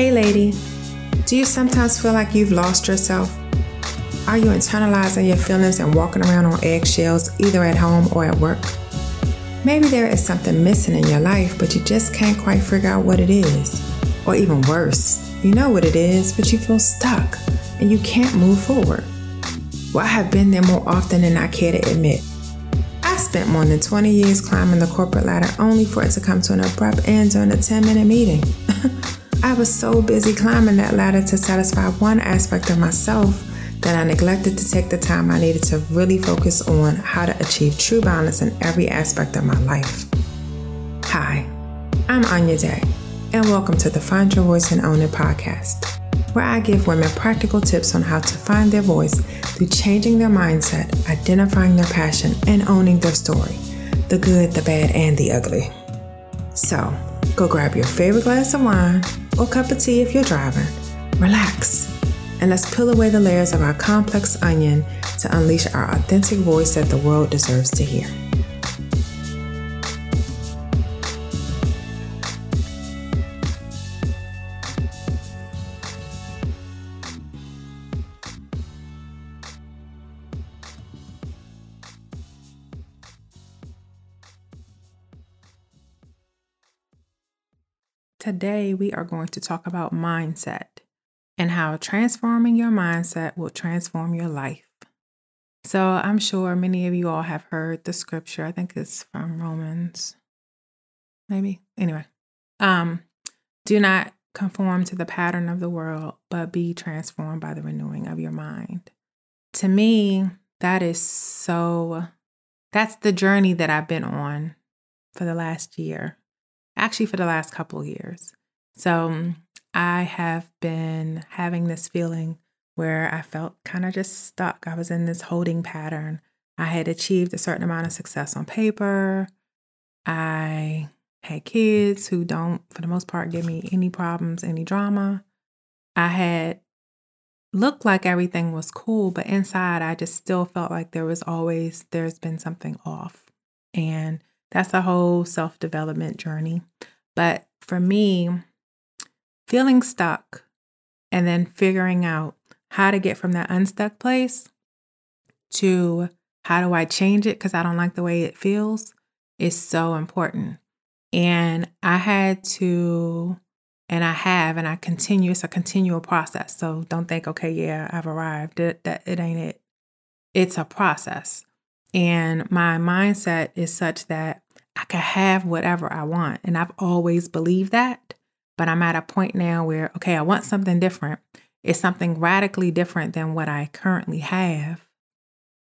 Hey, lady, do you sometimes feel like you've lost yourself? Are you internalizing your feelings and walking around on eggshells either at home or at work? Maybe there is something missing in your life, but you just can't quite figure out what it is. Or even worse, you know what it is, but you feel stuck and you can't move forward. Well, I have been there more often than I care to admit. I spent more than 20 years climbing the corporate ladder only for it to come to an abrupt end during a 10 minute meeting. I was so busy climbing that ladder to satisfy one aspect of myself that I neglected to take the time I needed to really focus on how to achieve true balance in every aspect of my life. Hi, I'm Anya Day, and welcome to the Find Your Voice and Own It podcast, where I give women practical tips on how to find their voice through changing their mindset, identifying their passion, and owning their story the good, the bad, and the ugly. So, go grab your favorite glass of wine or cup of tea if you're driving, relax and let's peel away the layers of our complex onion to unleash our authentic voice that the world deserves to hear. Today, we are going to talk about mindset and how transforming your mindset will transform your life. So I'm sure many of you all have heard the scripture. I think it's from Romans. Maybe. Anyway. Um do not conform to the pattern of the world, but be transformed by the renewing of your mind. To me, that is so that's the journey that I've been on for the last year. Actually for the last couple years. So um, I have been having this feeling where I felt kind of just stuck. I was in this holding pattern. I had achieved a certain amount of success on paper. I had kids who don't, for the most part, give me any problems, any drama. I had looked like everything was cool, but inside I just still felt like there was always, there's been something off. And that's a whole self development journey. But for me, feeling stuck and then figuring out how to get from that unstuck place to how do I change it because I don't like the way it feels is so important. And I had to, and I have, and I continue, it's a continual process. So don't think, okay, yeah, I've arrived. It, that, it ain't it. It's a process. And my mindset is such that I can have whatever I want. And I've always believed that but I'm at a point now where, okay, I want something different. It's something radically different than what I currently have.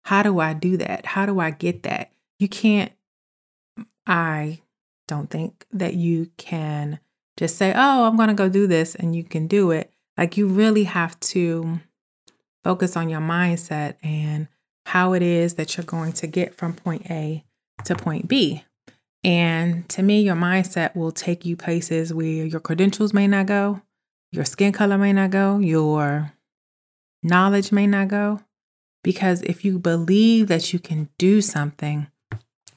How do I do that? How do I get that? You can't, I don't think that you can just say, oh, I'm going to go do this and you can do it. Like you really have to focus on your mindset and how it is that you're going to get from point A to point B. And to me, your mindset will take you places where your credentials may not go, your skin color may not go, your knowledge may not go. Because if you believe that you can do something,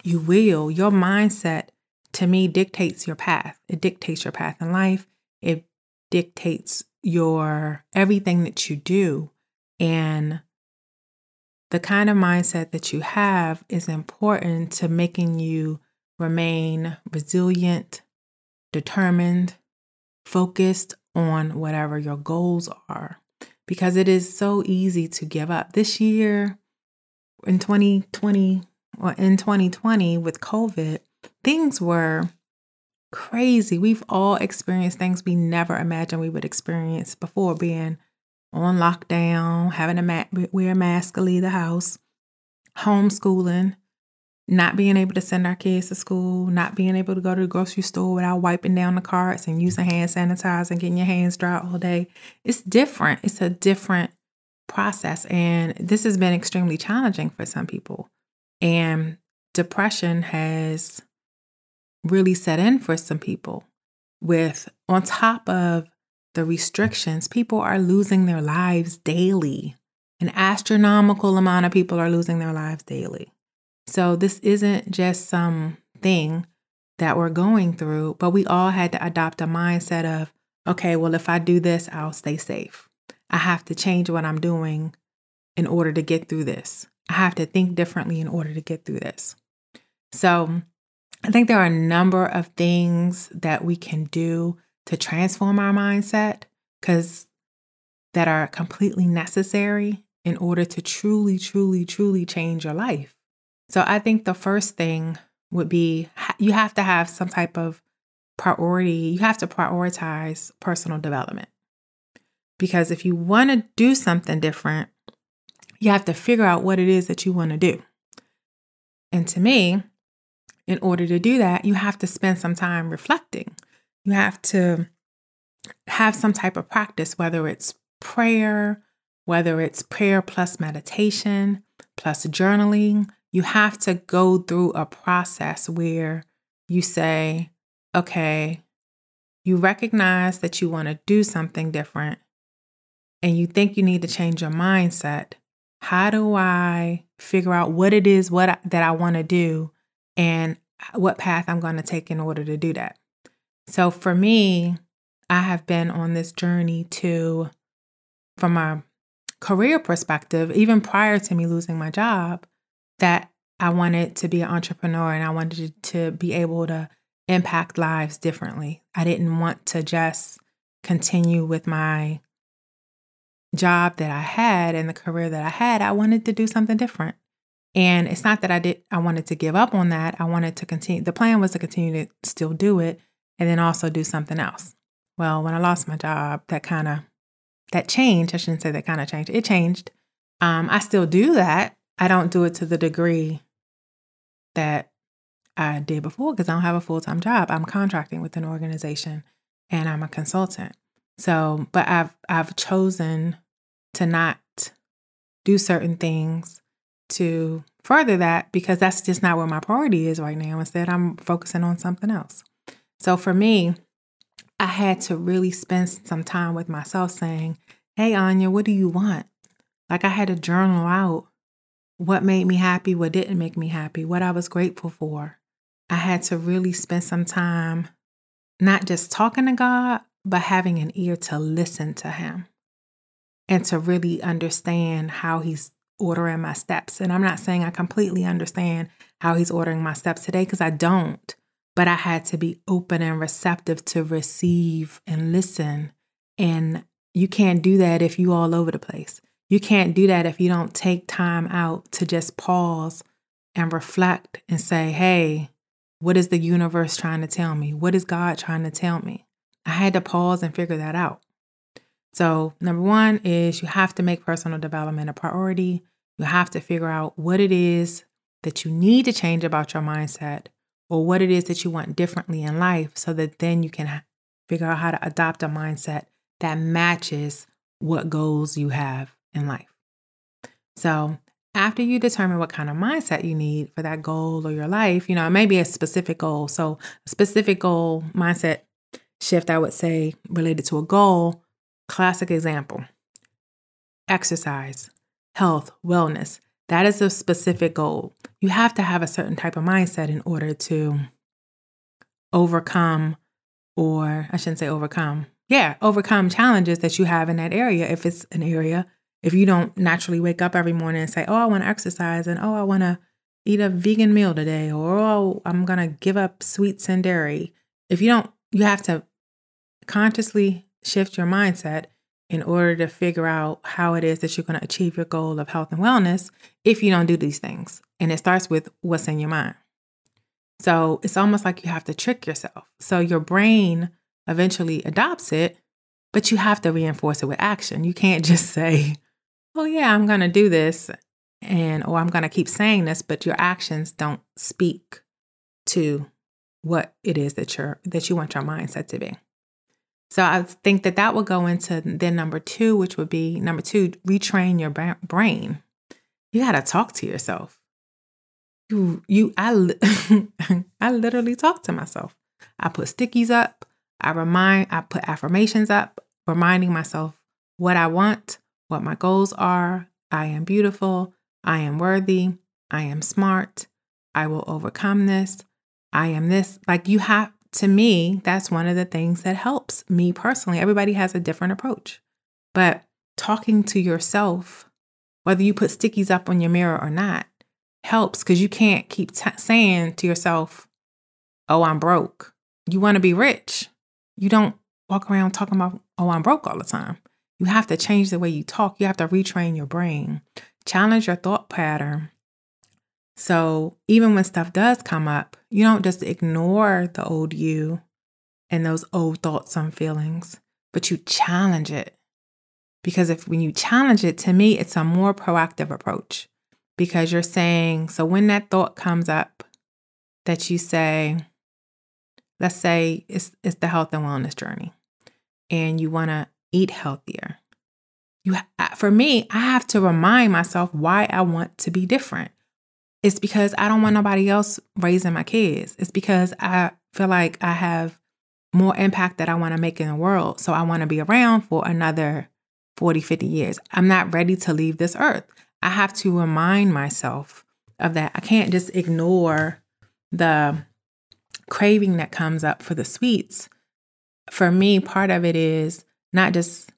you will. Your mindset, to me, dictates your path. It dictates your path in life. It dictates your everything that you do. And the kind of mindset that you have is important to making you remain resilient, determined, focused on whatever your goals are because it is so easy to give up. This year in 2020 or in 2020 with COVID, things were crazy. We've all experienced things we never imagined we would experience before being on lockdown, having to ma- wear a mask to leave the house, homeschooling, not being able to send our kids to school, not being able to go to the grocery store without wiping down the carts and using hand sanitizer and getting your hands dry all day. It's different. It's a different process. And this has been extremely challenging for some people. And depression has really set in for some people. With on top of the restrictions, people are losing their lives daily. An astronomical amount of people are losing their lives daily. So this isn't just some thing that we're going through, but we all had to adopt a mindset of, okay, well, if I do this, I'll stay safe. I have to change what I'm doing in order to get through this. I have to think differently in order to get through this. So I think there are a number of things that we can do to transform our mindset because that are completely necessary in order to truly, truly, truly change your life. So I think the first thing would be you have to have some type of priority. You have to prioritize personal development. Because if you want to do something different, you have to figure out what it is that you want to do. And to me, in order to do that, you have to spend some time reflecting. You have to have some type of practice, whether it's prayer, whether it's prayer plus meditation, plus journaling. You have to go through a process where you say, okay, you recognize that you want to do something different and you think you need to change your mindset. How do I figure out what it is what I, that I want to do and uh, what path I'm going to take in order to do that? So for me, I have been on this journey to from a career perspective, even prior to me losing my job, that I wanted to be an entrepreneur and I wanted to be able to impact lives differently. I didn't want to just continue with my job that I had and the career that I had. I wanted to do something different. And it's not that I did I wanted to give up on that. I wanted to continue the plan was to continue to still do it and then also do something else. Well, when I lost my job, that kind of that changed. I shouldn't say that kind of changed. It changed. Um, I still do that. I don't do it to the degree that I did before because I don't have a full time job. I'm contracting with an organization and I'm a consultant. So, but I've I've chosen to not do certain things to further that because that's just not where my priority is right now. Instead, I'm focusing on something else. So for me, I had to really spend some time with myself saying, Hey, Anya, what do you want? Like I had to journal out what made me happy, what didn't make me happy, what I was grateful for. I had to really spend some time not just talking to God, but having an ear to listen to Him and to really understand how He's ordering my steps. And I'm not saying I completely understand how He's ordering my steps today because I don't, but I had to be open and receptive to receive and listen. And you can't do that if you all over the place. You can't do that if you don't take time out to just pause and reflect and say, hey, what is the universe trying to tell me? What is God trying to tell me? I had to pause and figure that out. So, number one is you have to make personal development a priority. You have to figure out what it is that you need to change about your mindset or what it is that you want differently in life so that then you can figure out how to adopt a mindset that matches what goals you have in life. So, after you determine what kind of mindset you need for that goal or your life, you know, it may be a specific goal. So, a specific goal mindset shift, I would say, related to a goal, classic example exercise, health, wellness. That is a specific goal. You have to have a certain type of mindset in order to overcome, or I shouldn't say overcome, yeah, overcome challenges that you have in that area if it's an area if you don't naturally wake up every morning and say, oh, I want to exercise and oh, I want to eat a vegan meal today or oh, I'm going to give up sweets and dairy. If you don't, you have to consciously shift your mindset in order to figure out how it is that you're going to achieve your goal of health and wellness if you don't do these things. And it starts with what's in your mind. So it's almost like you have to trick yourself. So your brain eventually adopts it, but you have to reinforce it with action. You can't just say, oh yeah, I'm going to do this and or I'm going to keep saying this, but your actions don't speak to what it is that you're that you want your mindset to be. So I think that that would go into then number 2, which would be number 2, retrain your brain. You got to talk to yourself. You you I I literally talk to myself. I put stickies up. I remind I put affirmations up reminding myself what I want, what my goals are. I am beautiful. I am worthy. I am smart. I will overcome this. I am this. Like you have to me, that's one of the things that helps me personally. Everybody has a different approach. But talking to yourself, whether you put stickies up on your mirror or not, helps because you can't keep t- saying to yourself, Oh, I'm broke. You want to be rich. You don't walk around talking about, Oh, I'm broke all the time. You have to change the way you talk. You have to retrain your brain, challenge your thought pattern. So even when stuff does come up, you don't just ignore the old you and those old thoughts and feelings, but you challenge it. Because if when you challenge it, to me, it's a more proactive approach because you're saying, so when that thought comes up, that you say, let's say it's, it's the health and wellness journey, and you want to eat healthier. You, for me, I have to remind myself why I want to be different. It's because I don't want nobody else raising my kids. It's because I feel like I have more impact that I want to make in the world. So I want to be around for another 40, 50 years. I'm not ready to leave this earth. I have to remind myself of that. I can't just ignore the craving that comes up for the sweets. For me, part of it is not just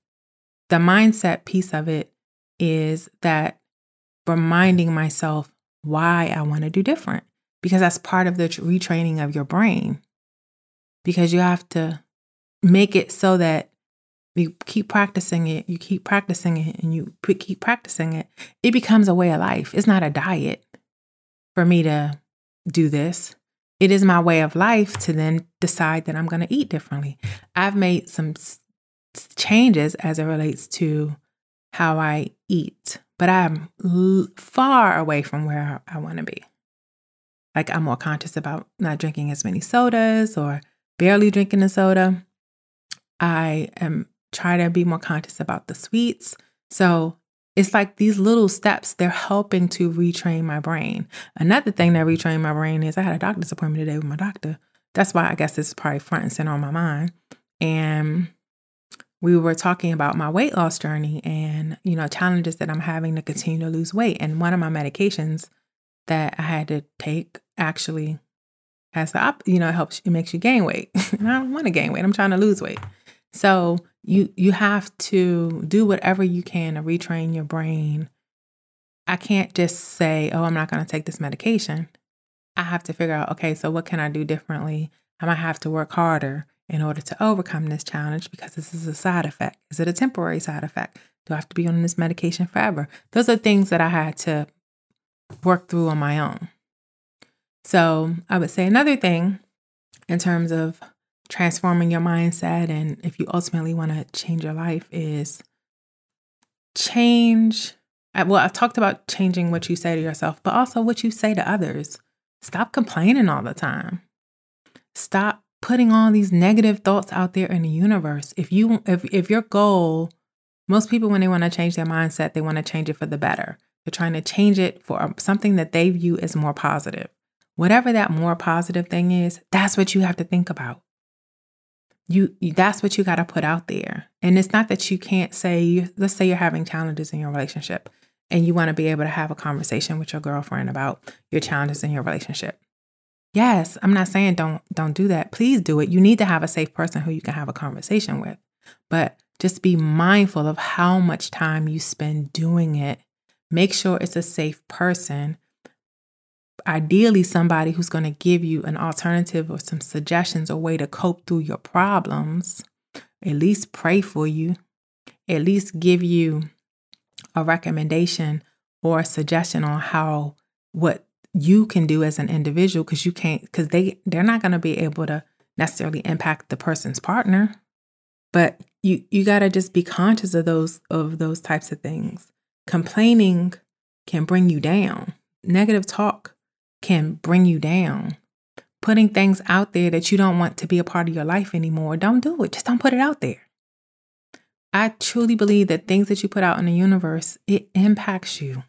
the mindset piece of it is that reminding myself why I want to do different because that's part of the retraining of your brain. Because you have to make it so that you keep practicing it, you keep practicing it, and you keep practicing it, it becomes a way of life. It's not a diet for me to do this. It is my way of life to then decide that I'm going to eat differently. I've made some changes as it relates to how I eat, but I'm l- far away from where I want to be. Like, I'm more conscious about not drinking as many sodas or barely drinking a soda. I am try to be more conscious about the sweets. So it's like these little steps, they're helping to retrain my brain. Another thing that retrained my brain is I had a doctor's appointment today with my doctor. That's why I guess this is probably front and center on my mind. And we were talking about my weight loss journey and, you know, challenges that I'm having to continue to lose weight. And one of my medications that I had to take actually has the op, you know, it helps, it makes you gain weight. and I don't want to gain weight. I'm trying to lose weight. So you you have to do whatever you can to retrain your brain. I can't just say, "Oh, I'm not going to take this medication." I have to figure out, okay, so what can I do differently? I might have to work harder in order to overcome this challenge because this is a side effect. Is it a temporary side effect? Do I have to be on this medication forever? Those are things that I had to work through on my own. So I would say another thing in terms of transforming your mindset and if you ultimately want to change your life is change well i've talked about changing what you say to yourself but also what you say to others stop complaining all the time stop putting all these negative thoughts out there in the universe if you if, if your goal most people when they want to change their mindset they want to change it for the better they're trying to change it for um, something that they view as more positive whatever that more positive thing is that's what you have to think about you, you that's what you got to put out there. And it's not that you can't say, let's say you're having challenges in your relationship and you want to be able to have a conversation with your girlfriend about your challenges in your relationship. Yes, I'm not saying don't don't do that. Please do it. You need to have a safe person who you can have a conversation with. But just be mindful of how much time you spend doing it. Make sure it's a safe person ideally somebody who's going to give you an alternative or some suggestions or way to cope through your problems, at least pray for you, at least give you a recommendation or a suggestion on how what you can do as an individual because you can't because they they're not going to be able to necessarily impact the person's partner but you you got to just be conscious of those of those types of things complaining can bring you down negative talk can bring you down. Putting things out there that you don't want to be a part of your life anymore, don't do it. Just don't put it out there. I truly believe that things that you put out in the universe, it impacts you.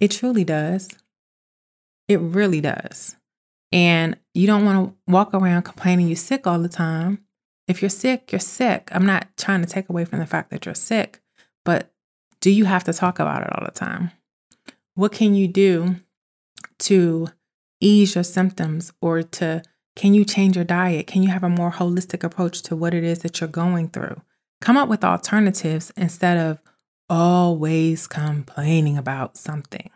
It truly does. It really does. And you don't want to walk around complaining you're sick all the time. If you're sick, you're sick. I'm not trying to take away from the fact that you're sick, but do you have to talk about it all the time? What can you do to ease your symptoms or to Can you change your diet? Can you have a more holistic approach to what it is that you're going through? Come up with alternatives instead of always complaining about something.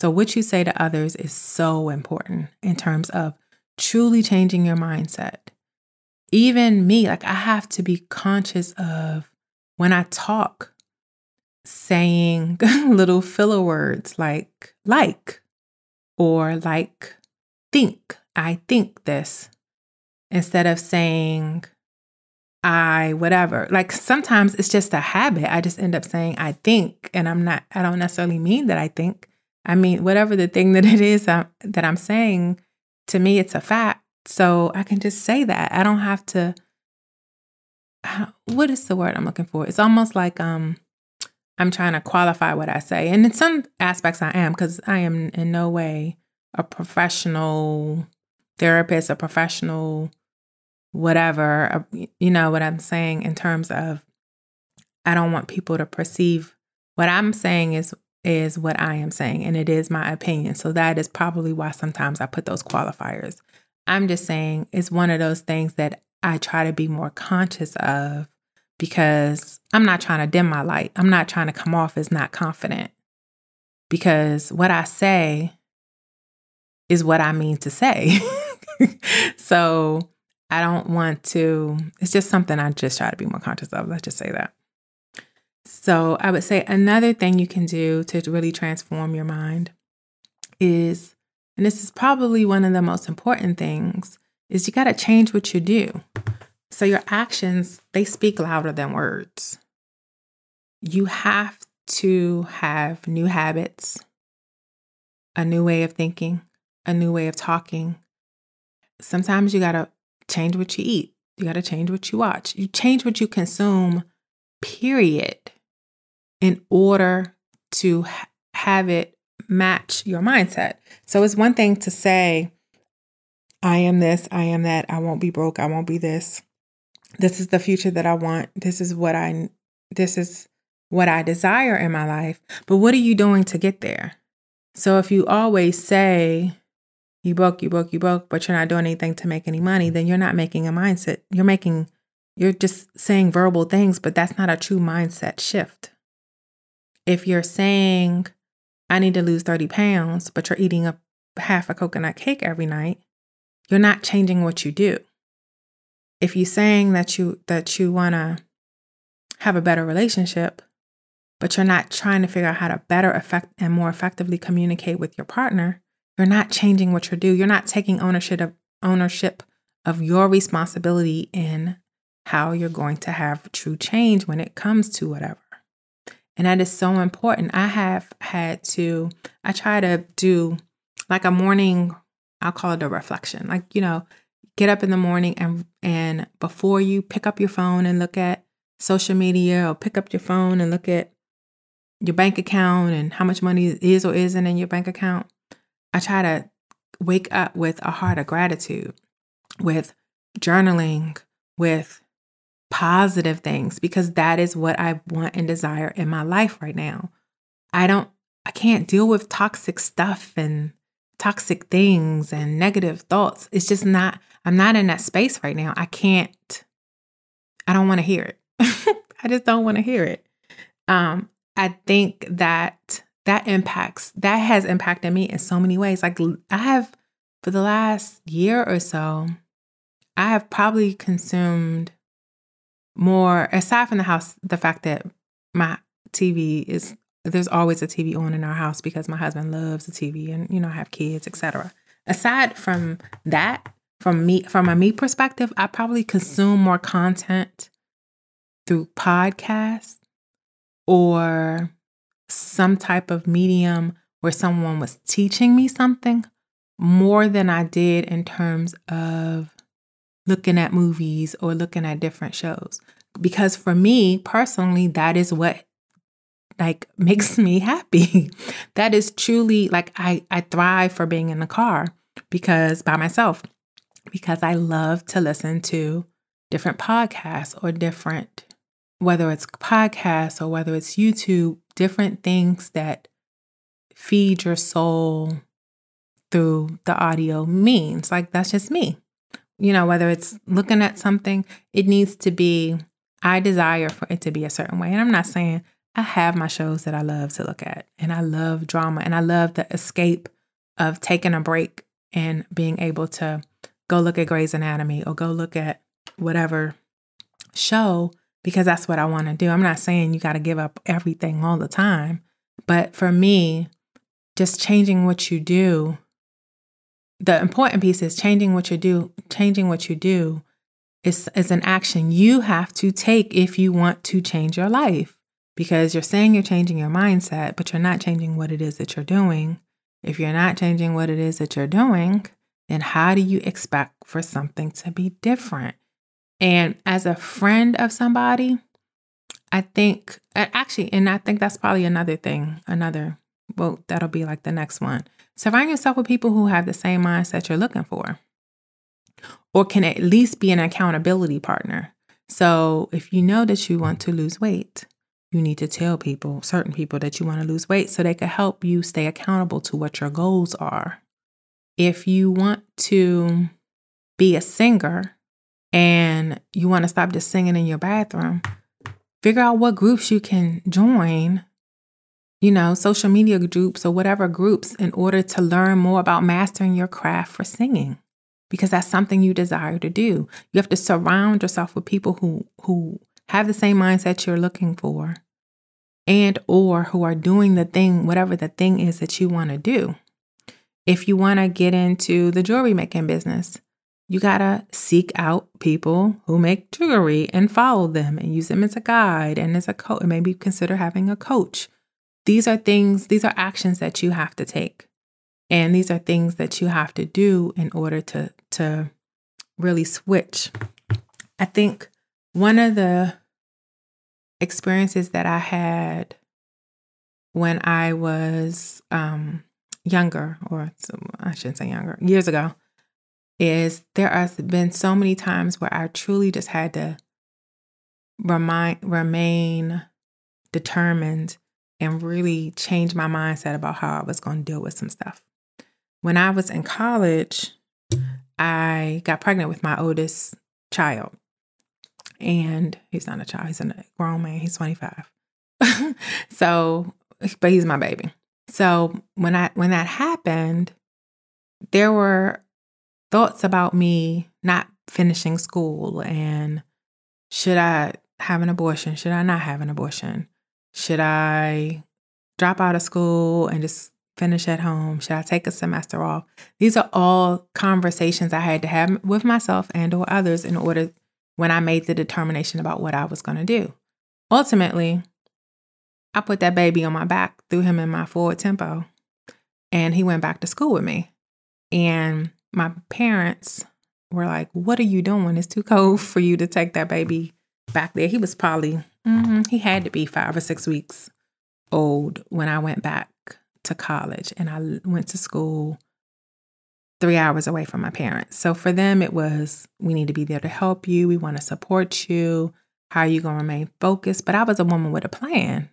So, what you say to others is so important in terms of truly changing your mindset. Even me, like I have to be conscious of when I talk, saying little filler words like like or like think. I think this instead of saying I whatever. Like sometimes it's just a habit. I just end up saying I think and I'm not I don't necessarily mean that I think. I mean whatever the thing that it is that I'm saying to me it's a fact. So I can just say that. I don't have to what is the word I'm looking for? It's almost like um I'm trying to qualify what I say. And in some aspects I am cuz I am in no way a professional therapist, a professional whatever, uh, you know what I'm saying in terms of I don't want people to perceive what I'm saying is is what I am saying and it is my opinion. So that is probably why sometimes I put those qualifiers. I'm just saying it's one of those things that I try to be more conscious of because I'm not trying to dim my light. I'm not trying to come off as not confident because what I say is what I mean to say. so I don't want to, it's just something I just try to be more conscious of. Let's just say that. So I would say another thing you can do to really transform your mind is, and this is probably one of the most important things, is you got to change what you do. So your actions, they speak louder than words. You have to have new habits, a new way of thinking, a new way of talking. Sometimes you got to change what you eat. You got to change what you watch. You change what you consume, period, in order to ha- have it match your mindset. So it's one thing to say, I am this, I am that, I won't be broke, I won't be this. This is the future that I want. This is what I this is what I desire in my life. But what are you doing to get there? So if you always say you broke, you broke, you broke, but you're not doing anything to make any money, then you're not making a mindset. You're making, you're just saying verbal things, but that's not a true mindset shift. If you're saying, I need to lose 30 pounds, but you're eating a half a coconut cake every night, you're not changing what you do. If you're saying that you that you want to have a better relationship, but you're not trying to figure out how to better effect and more effectively communicate with your partner, you're not changing what you do. You're not taking ownership of ownership of your responsibility in how you're going to have true change when it comes to whatever. And that is so important. I have had to, I try to do like a morning, I'll call it a reflection. Like, you know, get up in the morning and and before you pick up your phone and look at social media or pick up your phone and look at your bank account and how much money is or isn't in your bank account, I try to wake up with a heart of gratitude, with journaling, with positive things, because that is what I want and desire in my life right now. I don't, I can't deal with toxic stuff and toxic things and negative thoughts. It's just not, I'm not in that space right now. I can't, I don't want to hear it. I just don't want to hear it. Um, I think that that impacts that has impacted me in so many ways like i have for the last year or so i have probably consumed more aside from the house the fact that my tv is there's always a tv on in our house because my husband loves the tv and you know I have kids etc aside from that from me from a me perspective i probably consume more content through podcasts or some type of medium where someone was teaching me something more than I did in terms of looking at movies or looking at different shows. Because for me personally, that is what like makes me happy. that is truly like I I thrive for being in the car because by myself because I love to listen to different podcasts or different whether it's podcasts or whether it's YouTube, different things that feed your soul through the audio means. Like that's just me. You know, whether it's looking at something, it needs to be, I desire for it to be a certain way. And I'm not saying I have my shows that I love to look at, and I love drama, and I love the escape of taking a break and being able to go look at Grey's Anatomy or go look at whatever show because that's what I want to do. I'm not saying you got to give up everything all the time, but for me, just changing what you do the important piece is changing what you do, changing what you do is, is an action you have to take if you want to change your life. Because you're saying you're changing your mindset, but you're not changing what it is that you're doing. If you're not changing what it is that you're doing, then how do you expect for something to be different? And as a friend of somebody, I think, actually, and I think that's probably another thing, another, well, that'll be like the next one. Surround yourself with people who have the same mindset you're looking for or can at least be an accountability partner. So if you know that you want to lose weight, you need to tell people, certain people, that you want to lose weight so they can help you stay accountable to what your goals are. If you want to be a singer and you want to stop just singing in your bathroom, figure out what groups you can join you know, social media groups or whatever groups in order to learn more about mastering your craft for singing because that's something you desire to do. You have to surround yourself with people who who have the same mindset you're looking for and or who are doing the thing whatever the thing is that you want to do. If you want to get into the jewelry making business, you got to seek out people who make jewelry and follow them and use them as a guide and as a coach. And maybe consider having a coach these are things, these are actions that you have to take. And these are things that you have to do in order to to really switch. I think one of the experiences that I had when I was um, younger, or I shouldn't say younger, years ago, is there has been so many times where I truly just had to remind, remain determined and really change my mindset about how I was going to deal with some stuff. When I was in college, I got pregnant with my oldest child. And he's not a child, he's a grown man, he's 25. so, but he's my baby. So, when I when that happened, there were thoughts about me not finishing school and should I have an abortion? Should I not have an abortion? Should I drop out of school and just finish at home? Should I take a semester off? These are all conversations I had to have with myself and or others in order when I made the determination about what I was going to do. Ultimately, I put that baby on my back, threw him in my Ford Tempo, and he went back to school with me. And my parents were like, What are you doing? It's too cold for you to take that baby back there. He was probably Mm-hmm. He had to be five or six weeks old when I went back to college and I went to school three hours away from my parents. So for them, it was we need to be there to help you. We want to support you. How are you going to remain focused? But I was a woman with a plan.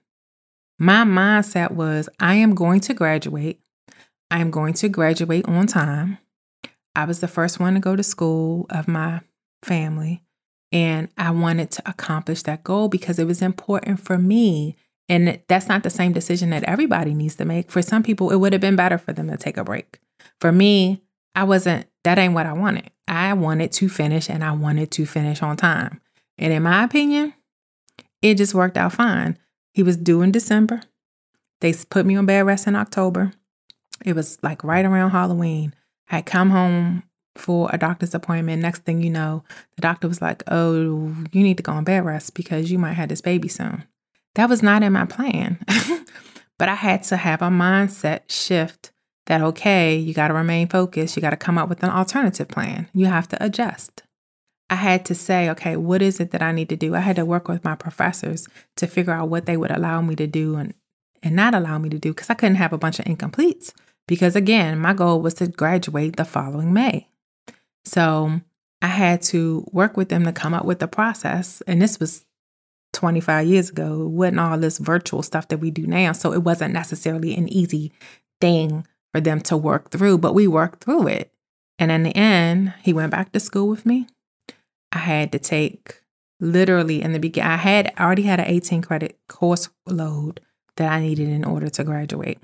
My mindset was I am going to graduate. I am going to graduate on time. I was the first one to go to school of my family. And I wanted to accomplish that goal because it was important for me. And that's not the same decision that everybody needs to make. For some people, it would have been better for them to take a break. For me, I wasn't, that ain't what I wanted. I wanted to finish and I wanted to finish on time. And in my opinion, it just worked out fine. He was due in December. They put me on bed rest in October. It was like right around Halloween. I come home for a doctor's appointment. Next thing you know, the doctor was like, Oh, you need to go on bed rest because you might have this baby soon. That was not in my plan. but I had to have a mindset shift that, okay, you got to remain focused. You got to come up with an alternative plan. You have to adjust. I had to say, okay, what is it that I need to do? I had to work with my professors to figure out what they would allow me to do and, and not allow me to do because I couldn't have a bunch of incompletes. Because again, my goal was to graduate the following May. So I had to work with them to come up with the process. And this was 25 years ago. It wasn't all this virtual stuff that we do now. So it wasn't necessarily an easy thing for them to work through, but we worked through it. And in the end, he went back to school with me. I had to take literally in the beginning, I had already had an 18 credit course load that I needed in order to graduate.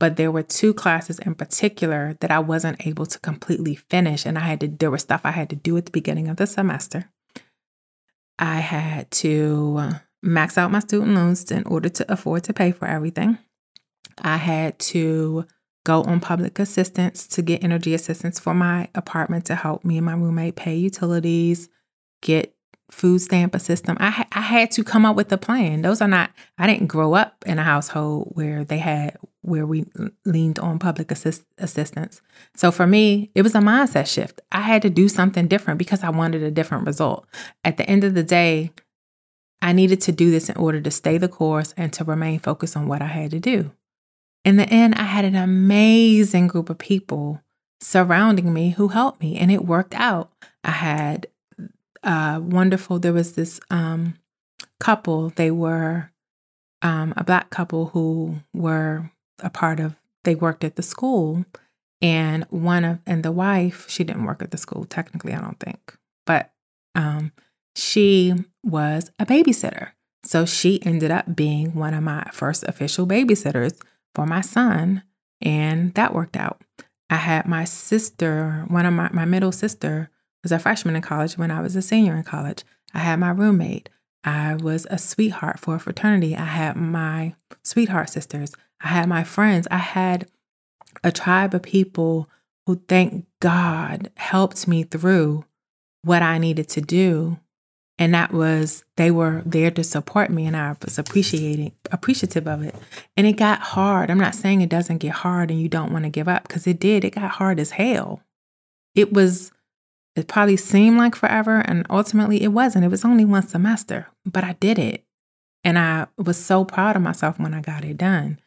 But there were two classes in particular that I wasn't able to completely finish. And I had to, there was stuff I had to do at the beginning of the semester. I had to max out my student loans in order to afford to pay for everything. I had to go on public assistance to get energy assistance for my apartment to help me and my roommate pay utilities, get food stamp assistance. I, ha- I had to come up with a plan. Those are not, I didn't grow up in a household where they had, where we leaned on public assist- assistance. So for me, it was a mindset shift. I had to do something different because I wanted a different result. At the end of the day, I needed to do this in order to stay the course and to remain focused on what I had to do. In the end, I had an amazing group of people surrounding me who helped me, and it worked out. I had uh, wonderful, there was this um, couple, they were um, a black couple who were a part of, they worked at the school. And one of, and the wife, she didn't work at the school, technically, I don't think, but um, she was a babysitter. So she ended up being one of my first official babysitters for my son, and that worked out. I had my sister, one of my, my middle sister was a freshman in college when I was a senior in college. I had my roommate. I was a sweetheart for a fraternity. I had my sweetheart sisters. I had my friends. I had a tribe of people who, thank God, helped me through what I needed to do and that was they were there to support me and i was appreciating appreciative of it and it got hard i'm not saying it doesn't get hard and you don't want to give up because it did it got hard as hell it was it probably seemed like forever and ultimately it wasn't. It was only one semester but i did it. And i was so proud of myself when i got it done.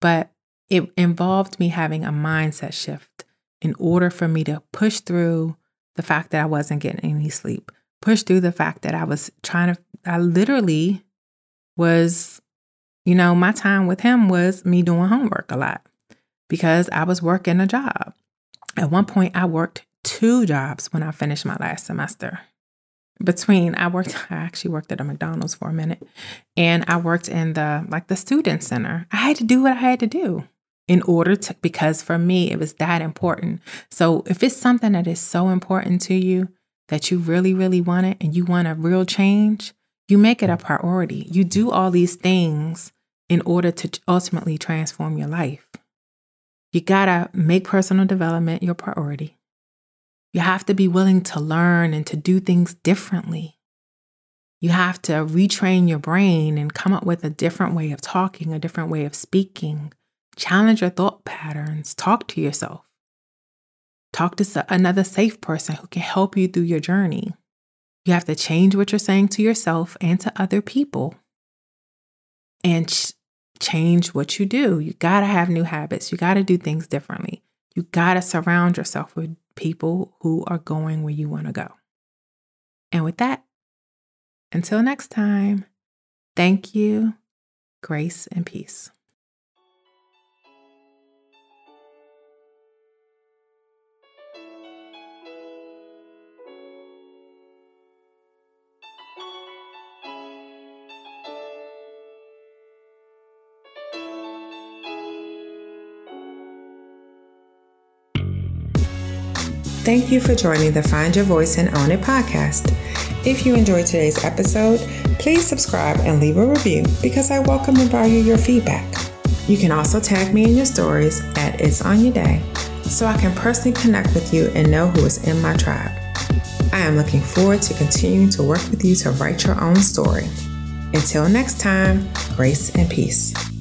But it involved me having a mindset shift in order for me to push through the fact that i wasn't getting any sleep push through the fact that I was trying to, I literally was, you know, my time with him was me doing homework a lot because I was working a job. At one point, I worked two jobs when I finished my last semester. Between, I worked, I actually worked at a McDonald's for a minute and I worked in the, like the student center. I had to do what I had to do in order to, because for me, it was that important. So if it's something that is so important to you, that you really, really want it and you want a real change, you make it a priority. You do all these things in order to ultimately transform your life. You gotta make personal development your priority. You have to be willing to learn and to do things differently. You have to retrain your brain and come up with a different way of talking, a different way of speaking. Challenge your thought patterns. Talk to yourself. Talk to another safe person who can help you through your journey. You have to change what you're saying to yourself and to other people and ch- change what you do. You got to have new habits. You got to do things differently. You got to surround yourself with people who are going where you want to go. And with that, until next time, thank you, grace, and peace. Thank you for joining the Find Your Voice and Own It podcast. If you enjoyed today's episode, please subscribe and leave a review because I welcome and value your feedback. You can also tag me in your stories at It's On Your Day so I can personally connect with you and know who is in my tribe. I am looking forward to continuing to work with you to write your own story. Until next time, grace and peace.